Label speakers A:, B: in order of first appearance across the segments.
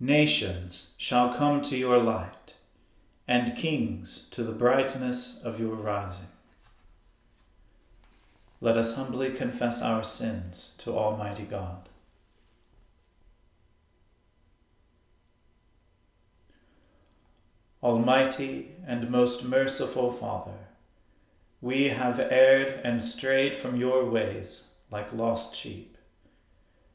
A: Nations shall come to your light, and kings to the brightness of your rising. Let us humbly confess our sins to Almighty God. Almighty and most merciful Father, we have erred and strayed from your ways like lost sheep.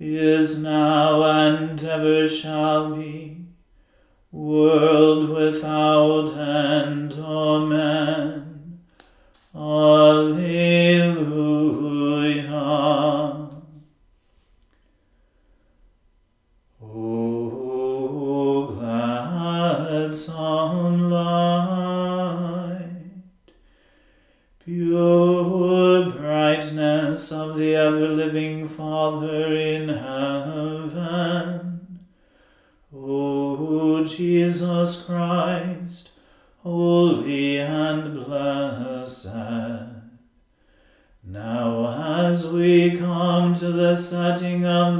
A: is now, and ever shall be, world without end. Amen. Alleluia. O glad sunlight, Father in heaven. O Jesus Christ, holy and blessed. Now, as we come to the setting of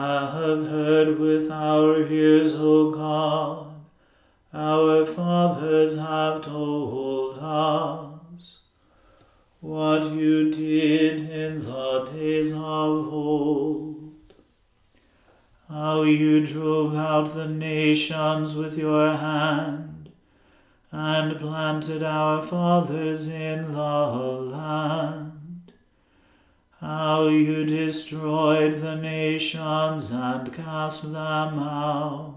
A: have heard with our ears, O God, our fathers have told us what you did in the days of old how you drove out the nations with your hand, and planted our fathers in the land. How you destroyed the nations and cast them out.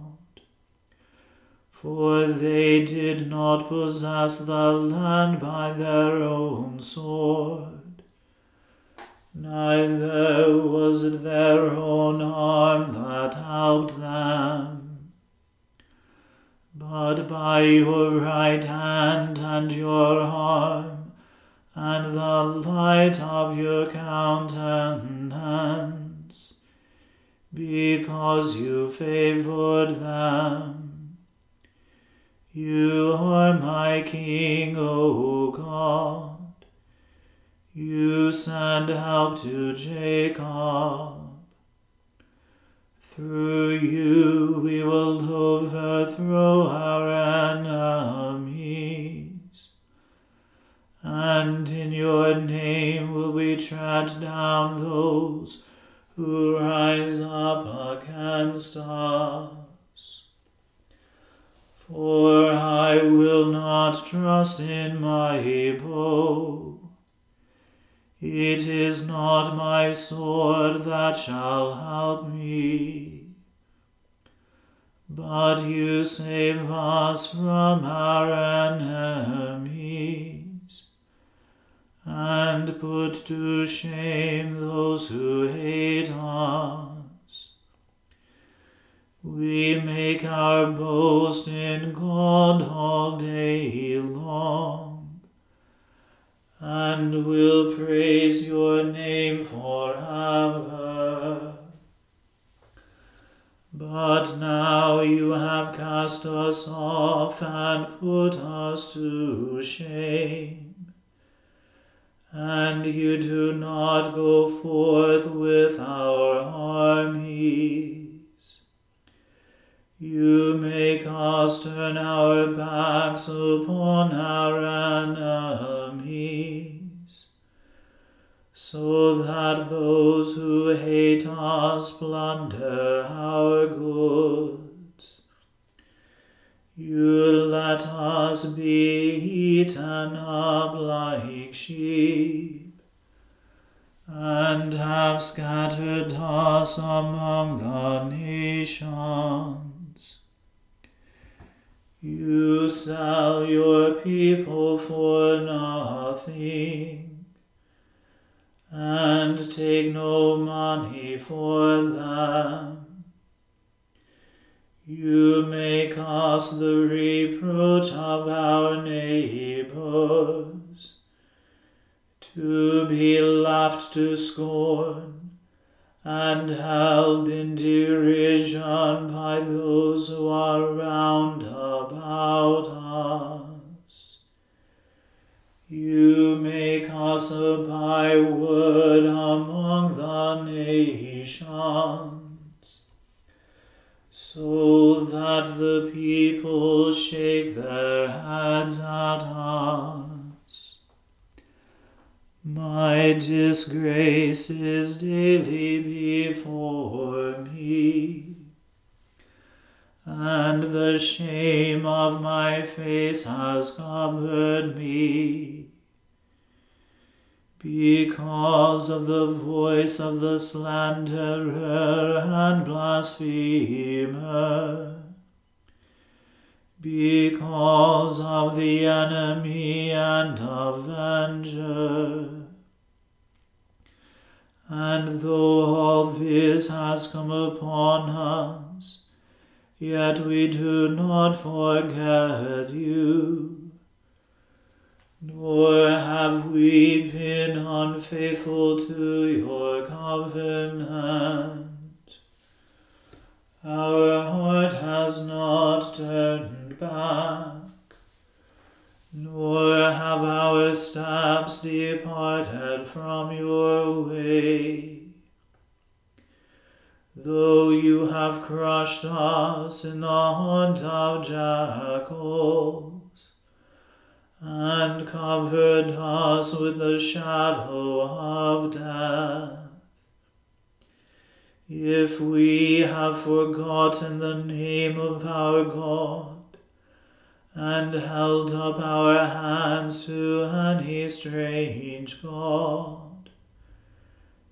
A: For they did not possess the land by their own sword neither was it their own arm that helped them, but by your right hand and your arm, and the light of your countenance, because you favored them. You are my King, O God. You send help to Jacob. Through you we will overthrow our enemies, and in your name will we tread down those who rise up against us. For I will not trust in my bow. It is not my sword that shall help me. But you save us from our enemies, and put to shame those who hate us. We make our boast in God all day long and will praise your name forever. But now you have cast us off and put us to shame, and you do not go forth with our armies. You make us turn our backs upon our enemies, so that those who hate us plunder our goods. You let us be eaten up like sheep, and have scattered us among the nations. You sell your people for nothing, and take no money for them. You make us the reproach of our neighbors, to be laughed to scorn and held in derision by those who are round about us. You make us a byword among the nations, so that the people shake their heads at us. My disgrace is daily before me, and the shame of my face has covered me. Because of the voice of the slanderer and blasphemer, because of the enemy and avenger. And though all this has come upon us, yet we do not forget you. Nor have we been unfaithful to your covenant. Our heart has not turned back, nor have our steps departed from your way. Though you have crushed us in the haunt of jackals, and covered us with the shadow of death, if we have forgotten the name of our God, and held up our hands to any strange God,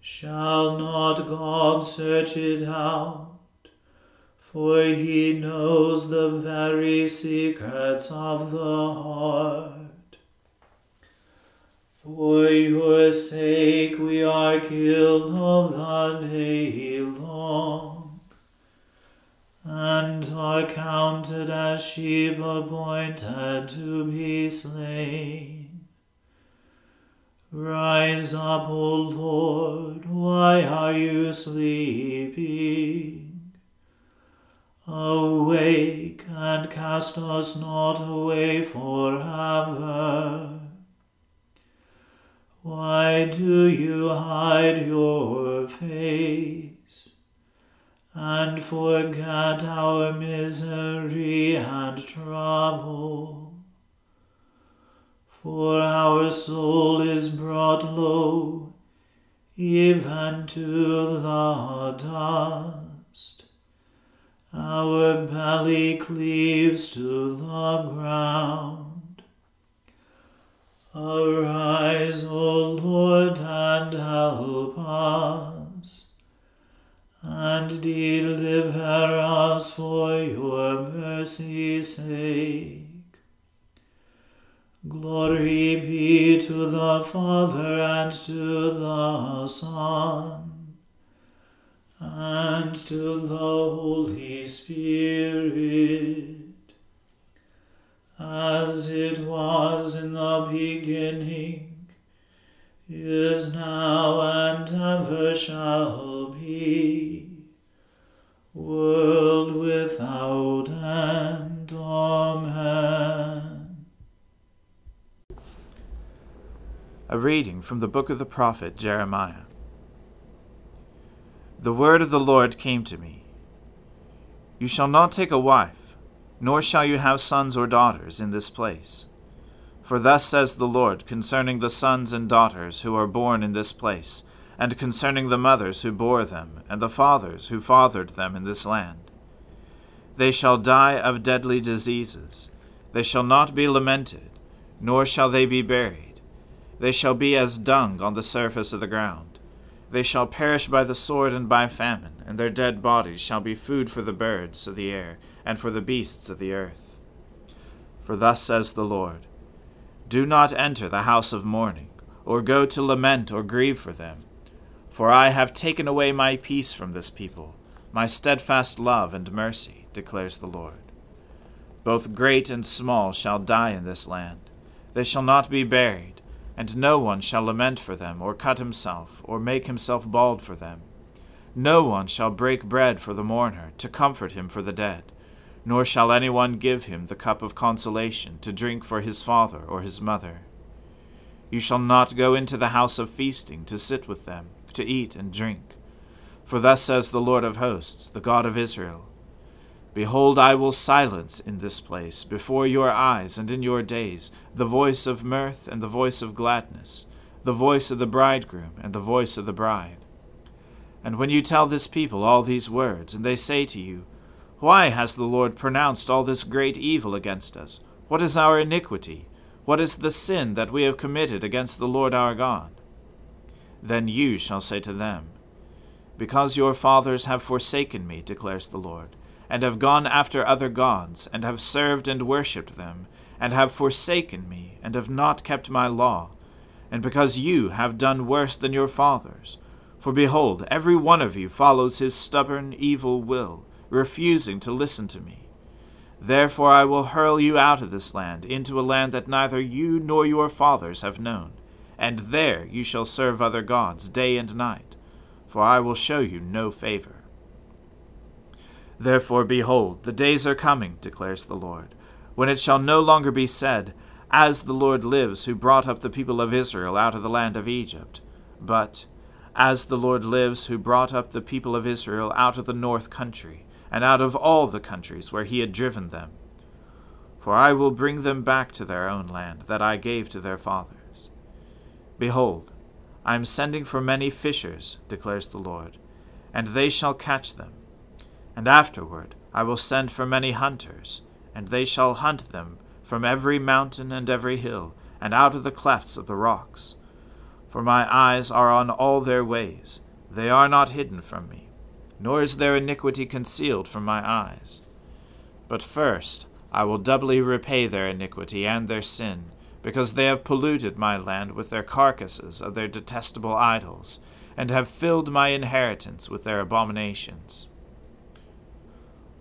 A: shall not God search it out? For he knows the very secrets of the heart. For your sake we are killed all the day long, and are counted as sheep appointed to be slain. Rise up, O Lord, why are you sleeping? Awake and cast us not away forever. Why do you hide your face and forget our misery and trouble? For our soul is brought low even to the dust. Our belly cleaves to the ground. Arise, O Lord, and help us, and deliver us for your mercy's sake. Glory be to the Father and to the Son and to the Holy Spirit, as it was in the beginning, is now, and ever shall be, world without end. Amen.
B: A reading from the book of the prophet Jeremiah. The word of the Lord came to me You shall not take a wife, nor shall you have sons or daughters in this place. For thus says the Lord concerning the sons and daughters who are born in this place, and concerning the mothers who bore them, and the fathers who fathered them in this land. They shall die of deadly diseases, they shall not be lamented, nor shall they be buried they shall be as dung on the surface of the ground. They shall perish by the sword and by famine, and their dead bodies shall be food for the birds of the air, and for the beasts of the earth. For thus says the Lord Do not enter the house of mourning, or go to lament or grieve for them. For I have taken away my peace from this people, my steadfast love and mercy, declares the Lord. Both great and small shall die in this land. They shall not be buried and no one shall lament for them, or cut himself, or make himself bald for them. No one shall break bread for the mourner, to comfort him for the dead, nor shall any one give him the cup of consolation, to drink for his father or his mother. You shall not go into the house of feasting, to sit with them, to eat and drink. For thus says the Lord of hosts, the God of Israel Behold, I will silence in this place, before your eyes and in your days, the voice of mirth and the voice of gladness, the voice of the bridegroom and the voice of the bride. And when you tell this people all these words, and they say to you, Why has the Lord pronounced all this great evil against us? What is our iniquity? What is the sin that we have committed against the Lord our God? Then you shall say to them, Because your fathers have forsaken me, declares the Lord and have gone after other gods, and have served and worshipped them, and have forsaken me, and have not kept my law, and because you have done worse than your fathers. For behold, every one of you follows his stubborn, evil will, refusing to listen to me. Therefore I will hurl you out of this land, into a land that neither you nor your fathers have known, and there you shall serve other gods day and night, for I will show you no favor. Therefore, behold, the days are coming, declares the Lord, when it shall no longer be said, As the Lord lives, who brought up the people of Israel out of the land of Egypt, but, As the Lord lives, who brought up the people of Israel out of the north country, and out of all the countries where he had driven them. For I will bring them back to their own land that I gave to their fathers. Behold, I am sending for many fishers, declares the Lord, and they shall catch them and afterward I will send for many hunters, and they shall hunt them from every mountain and every hill, and out of the clefts of the rocks. For my eyes are on all their ways, they are not hidden from me, nor is their iniquity concealed from my eyes. But first I will doubly repay their iniquity and their sin, because they have polluted my land with their carcasses of their detestable idols, and have filled my inheritance with their abominations.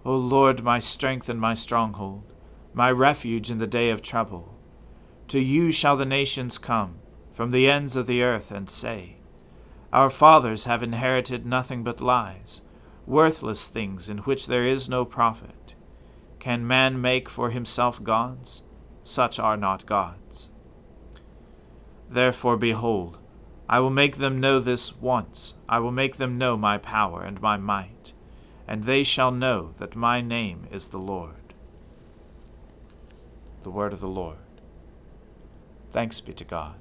B: O Lord, my strength and my stronghold, my refuge in the day of trouble. To you shall the nations come, from the ends of the earth, and say, Our fathers have inherited nothing but lies, worthless things in which there is no profit. Can man make for himself gods? Such are not gods. Therefore, behold, I will make them know this once. I will make them know my power and my might, and they shall know that my name is the Lord. The word of the Lord. Thanks be to God.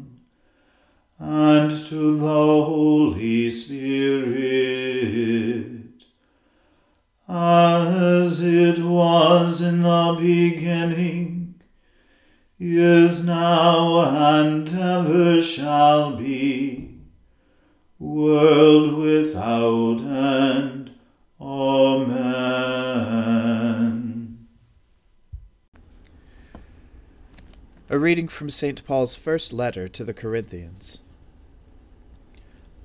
A: and to the Holy Spirit, as it was in the beginning, is now, and ever shall be, world without end. Amen.
B: A reading from St. Paul's first letter to the Corinthians.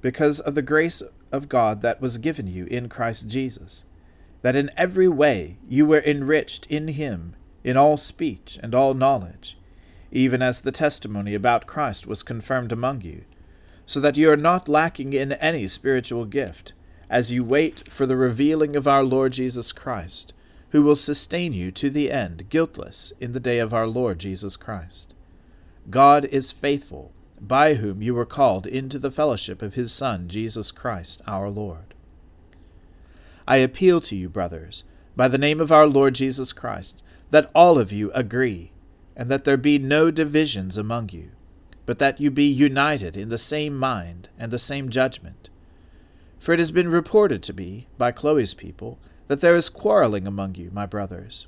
B: because of the grace of God that was given you in Christ Jesus, that in every way you were enriched in him in all speech and all knowledge, even as the testimony about Christ was confirmed among you, so that you are not lacking in any spiritual gift, as you wait for the revealing of our Lord Jesus Christ, who will sustain you to the end, guiltless, in the day of our Lord Jesus Christ. God is faithful by whom you were called into the fellowship of his Son, Jesus Christ our Lord. I appeal to you, brothers, by the name of our Lord Jesus Christ, that all of you agree, and that there be no divisions among you, but that you be united in the same mind and the same judgment. For it has been reported to me, by Chloe's people, that there is quarreling among you, my brothers.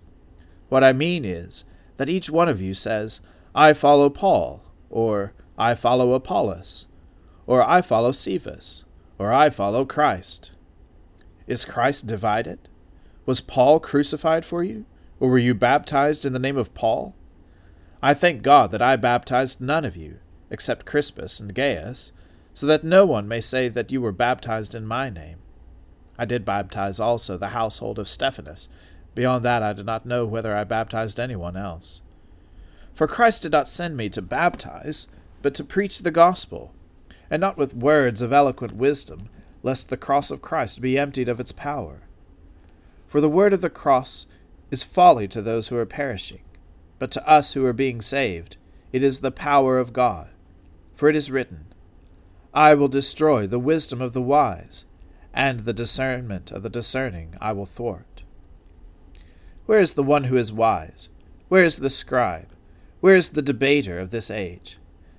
B: What I mean is, that each one of you says, I follow Paul, or I follow Apollos, or I follow Cephas, or I follow Christ. Is Christ divided? Was Paul crucified for you, or were you baptized in the name of Paul? I thank God that I baptized none of you, except Crispus and Gaius, so that no one may say that you were baptized in my name. I did baptize also the household of Stephanas, Beyond that, I do not know whether I baptized anyone else. For Christ did not send me to baptize, but to preach the gospel, and not with words of eloquent wisdom, lest the cross of Christ be emptied of its power. For the word of the cross is folly to those who are perishing, but to us who are being saved, it is the power of God. For it is written, I will destroy the wisdom of the wise, and the discernment of the discerning I will thwart. Where is the one who is wise? Where is the scribe? Where is the debater of this age?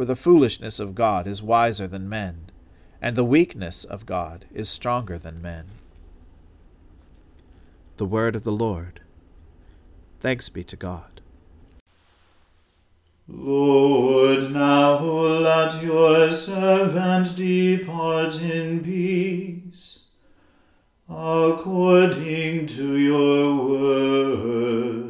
B: For the foolishness of God is wiser than men, and the weakness of God is stronger than men. The word of the Lord. Thanks be to God.
A: Lord, now let your servant depart in peace, according to your word.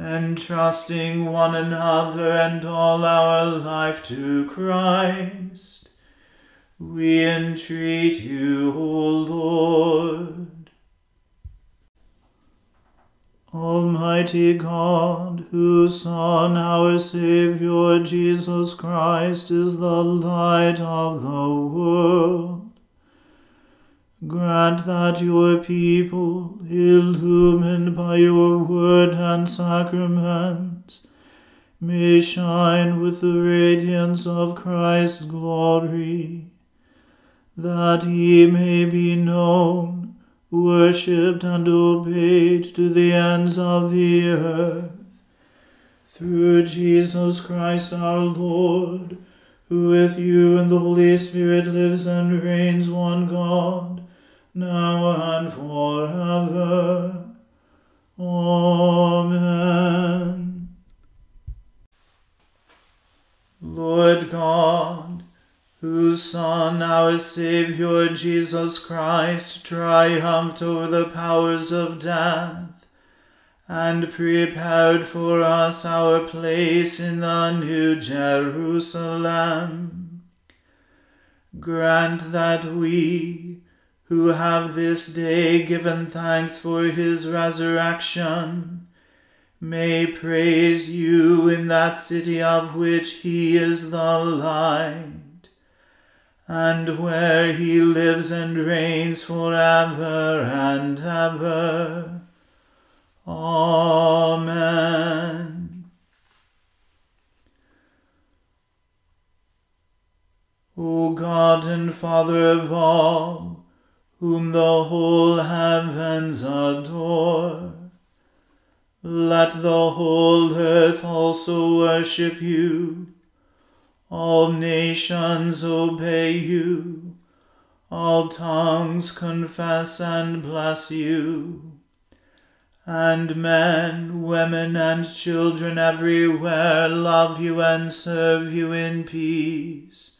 A: entrusting one another and all our life to Christ. We entreat you, O Lord. Almighty God, whose Son, our Saviour Jesus Christ, is the light of the world, grant that your people, illumined by your word and sacraments, may shine with the radiance of Christ's glory, that he may be known worshipped and obeyed to the ends of the earth. Through Jesus Christ our Lord, who with you and the Holy Spirit lives and reigns one God, now and forever. Amen. Lord God, whose Son, our Saviour Jesus Christ, triumphed over the powers of death, and prepared for us our place in the New Jerusalem. Grant that we, who have this day given thanks for his resurrection, may praise you in that city of which he is the light and where he lives and reigns for ever and ever. Amen. O God and Father of all, whom the whole heavens adore, let the whole earth also worship you. All nations obey you, all tongues confess and bless you, and men, women, and children everywhere love you and serve you in peace.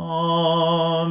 A: Amen.